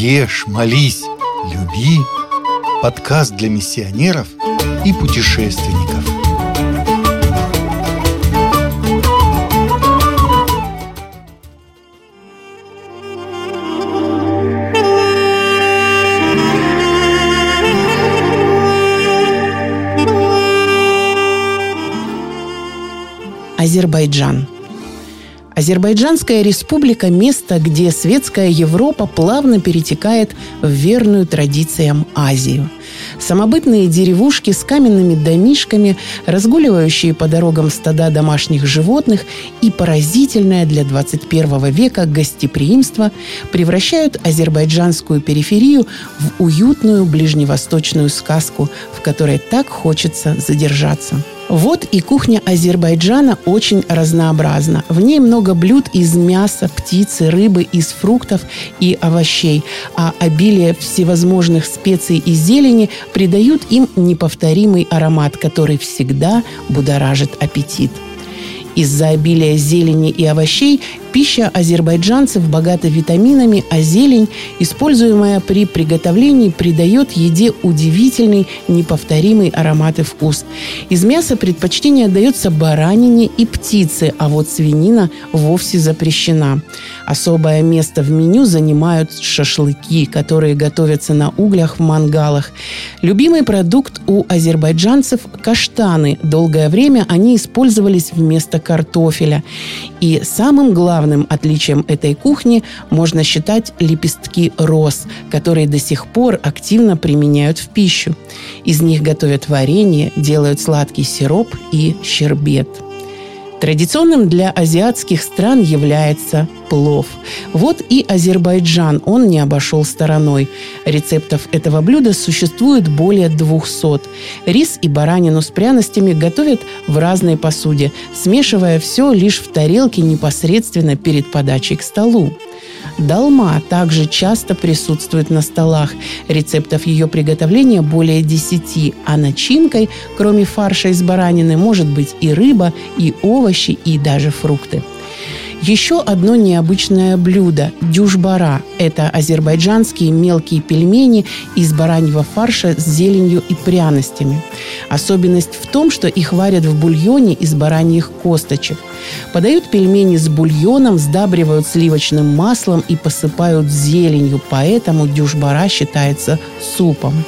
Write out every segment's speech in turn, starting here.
Ешь, молись, люби. Подкаст для миссионеров и путешественников. Азербайджан – Азербайджанская республика – место, где светская Европа плавно перетекает в верную традициям Азию. Самобытные деревушки с каменными домишками, разгуливающие по дорогам стада домашних животных и поразительное для 21 века гостеприимство превращают азербайджанскую периферию в уютную ближневосточную сказку, в которой так хочется задержаться. Вот и кухня Азербайджана очень разнообразна. В ней много блюд из мяса, птицы, рыбы, из фруктов и овощей, а обилие всевозможных специй и зелени придают им неповторимый аромат, который всегда будоражит аппетит. Из-за обилия зелени и овощей пища азербайджанцев богата витаминами, а зелень, используемая при приготовлении, придает еде удивительный, неповторимый аромат и вкус. Из мяса предпочтение отдается баранине и птице, а вот свинина вовсе запрещена. Особое место в меню занимают шашлыки, которые готовятся на углях в мангалах. Любимый продукт у азербайджанцев – каштаны. Долгое время они использовались вместо картофеля. И самым главным отличием этой кухни можно считать лепестки роз, которые до сих пор активно применяют в пищу. Из них готовят варенье, делают сладкий сироп и щербет – Традиционным для азиатских стран является плов. Вот и Азербайджан он не обошел стороной. Рецептов этого блюда существует более 200. Рис и баранину с пряностями готовят в разной посуде, смешивая все лишь в тарелке непосредственно перед подачей к столу. Долма также часто присутствует на столах. Рецептов ее приготовления более 10, а начинкой, кроме фарша из баранины, может быть и рыба, и овощи, и даже фрукты. Еще одно необычное блюдо – дюшбара. Это азербайджанские мелкие пельмени из бараньего фарша с зеленью и пряностями. Особенность в том, что их варят в бульоне из бараньих косточек. Подают пельмени с бульоном, сдабривают сливочным маслом и посыпают зеленью, поэтому дюшбара считается супом.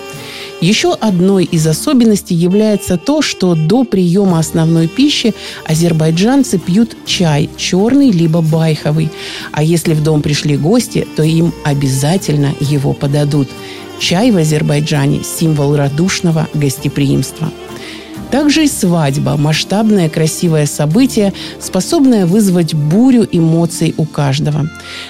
Еще одной из особенностей является то, что до приема основной пищи азербайджанцы пьют чай, черный либо байховый. А если в дом пришли гости, то им обязательно его подадут. Чай в Азербайджане – символ радушного гостеприимства. Также и свадьба – масштабное красивое событие, способное вызвать бурю эмоций у каждого.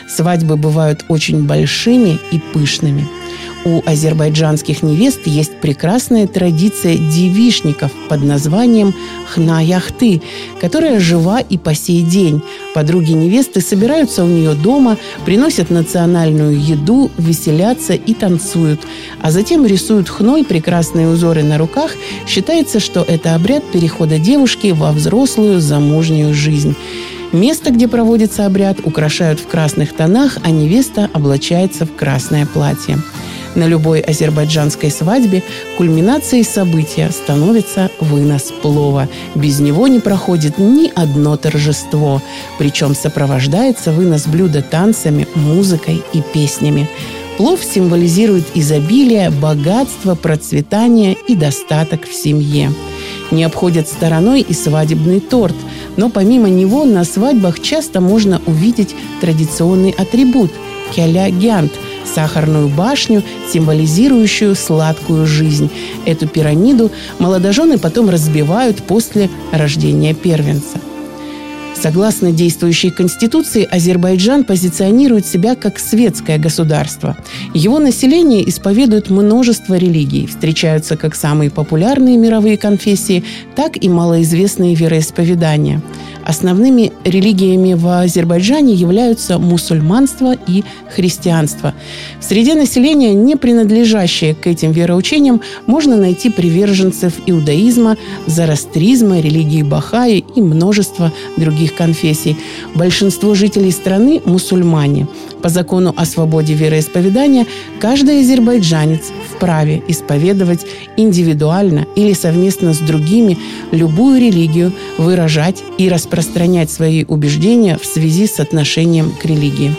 Свадьбы бывают очень большими и пышными – у азербайджанских невест есть прекрасная традиция девишников под названием хна-яхты, которая жива и по сей день. Подруги невесты собираются у нее дома, приносят национальную еду, веселятся и танцуют, а затем рисуют хной прекрасные узоры на руках. Считается, что это обряд перехода девушки во взрослую замужнюю жизнь. Место, где проводится обряд, украшают в красных тонах, а невеста облачается в красное платье. На любой азербайджанской свадьбе кульминацией события становится вынос плова. Без него не проходит ни одно торжество. Причем сопровождается вынос блюда танцами, музыкой и песнями. Плов символизирует изобилие, богатство, процветание и достаток в семье. Не обходят стороной и свадебный торт, но помимо него на свадьбах часто можно увидеть традиционный атрибут – кяля-гянт – сахарную башню, символизирующую сладкую жизнь. Эту пирамиду молодожены потом разбивают после рождения первенца. Согласно действующей конституции, Азербайджан позиционирует себя как светское государство. Его население исповедует множество религий. Встречаются как самые популярные мировые конфессии, так и малоизвестные вероисповедания – Основными религиями в Азербайджане являются мусульманство и христианство. В среде населения, не принадлежащее к этим вероучениям, можно найти приверженцев иудаизма, зарастризма, религии Бахаи и множество других конфессий. Большинство жителей страны – мусульмане. По закону о свободе вероисповедания каждый азербайджанец вправе исповедовать индивидуально или совместно с другими любую религию, выражать и распространять свои убеждения в связи с отношением к религии.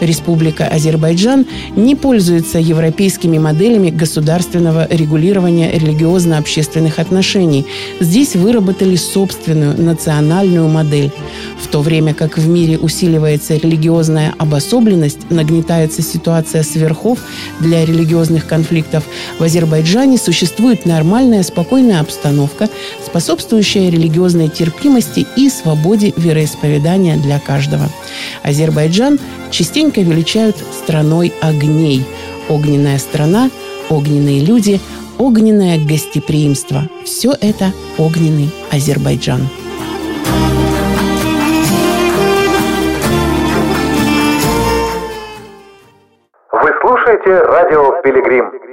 Республика Азербайджан не пользуется европейскими моделями государственного регулирования религиозно-общественных отношений. Здесь выработали собственную национальную модель. В то время как в мире усиливается религиозная обособленность, нагнетается ситуация сверхов для религиозных конфликтов, в Азербайджане существует нормальная, спокойная обстановка, способствующая религиозной терпимости и свободе вероисповедания для каждого. Азербайджан частенько величают страной огней. Огненная страна, огненные люди, огненное гостеприимство. Все это огненный Азербайджан. Вы слушаете радио «Пилигрим».